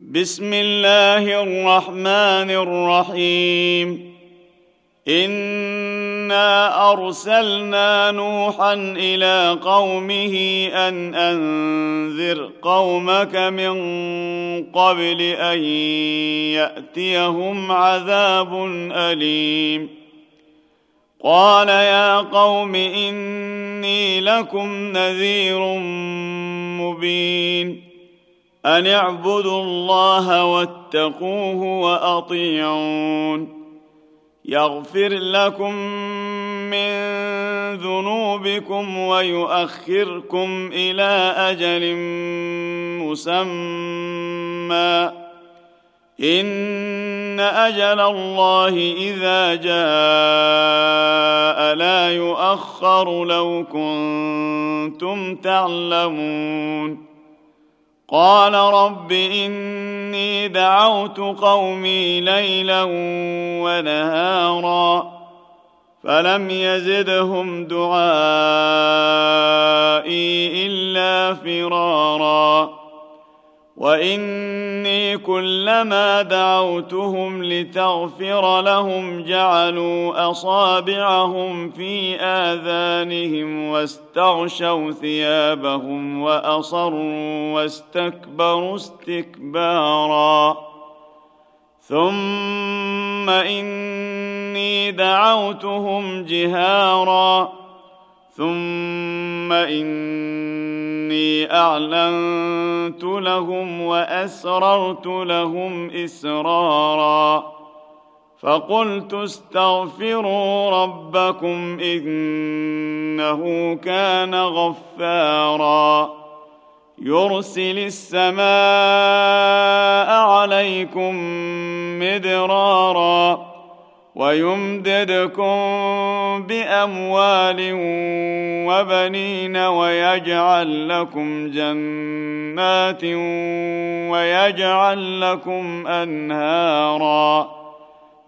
بسم الله الرحمن الرحيم. إنا أرسلنا نوحا إلى قومه أن أنذر قومك من قبل أن يأتيهم عذاب أليم. قال يا قوم إني لكم نذير مبين. أن اعبدوا الله واتقوه وأطيعون. يغفر لكم من ذنوبكم ويؤخركم إلى أجل مسمى. إن أجل الله إذا جاء لا يؤخر لو كنتم تعلمون. قال رب إني دعوت قومي ليلا ونهارا فلم يزدهم دعائي إلا فرارا واني كلما دعوتهم لتغفر لهم جعلوا اصابعهم في اذانهم واستغشوا ثيابهم واصروا واستكبروا استكبارا ثم اني دعوتهم جهارا ثم اني اعلنت لهم واسررت لهم اسرارا فقلت استغفروا ربكم انه كان غفارا يرسل السماء عليكم مدرارا ويمددكم بأموال وبنين ويجعل لكم جنات ويجعل لكم أنهارا.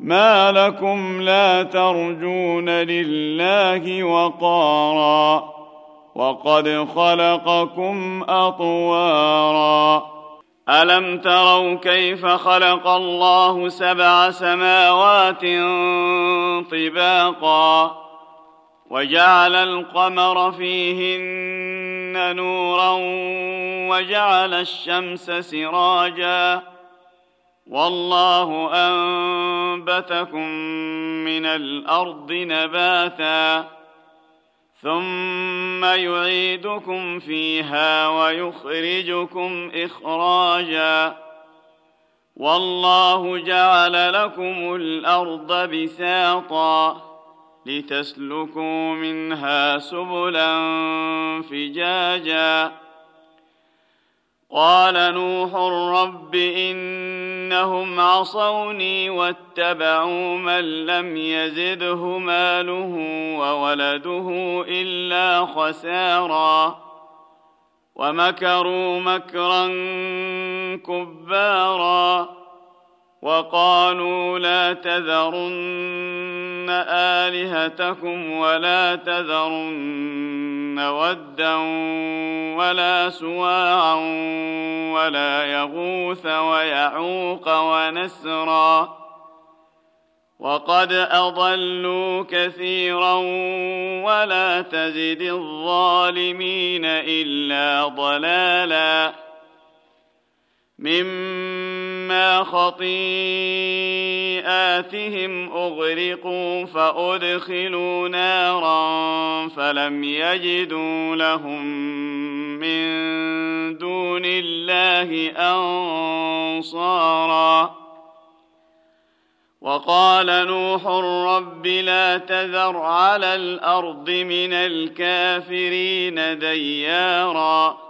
ما لكم لا ترجون لله وقارا. وقد خلقكم أطوارا. الم تروا كيف خلق الله سبع سماوات طباقا وجعل القمر فيهن نورا وجعل الشمس سراجا والله انبتكم من الأرض نباتا ثم يعيدكم فيها ويخرجكم اخراجا والله جعل لكم الأرض بساطا لتسلكوا منها سبلا فجاجا قال نوح رب إنهم عصوني واتبعوا من لم يزده ماله وولده إلا خسارا ومكروا مكرا كبارا وقالوا لا تذرن الهتكم ولا تذرن ودا ولا سواعا ولا يغوث ويعوق ونسرا وقد اضلوا كثيرا ولا تزد الظالمين الا ضلالا مما خطيئاتهم أغرقوا فأدخلوا نارا فلم يجدوا لهم من دون الله أنصارا. وقال نوح رب لا تذر على الأرض من الكافرين ديارا.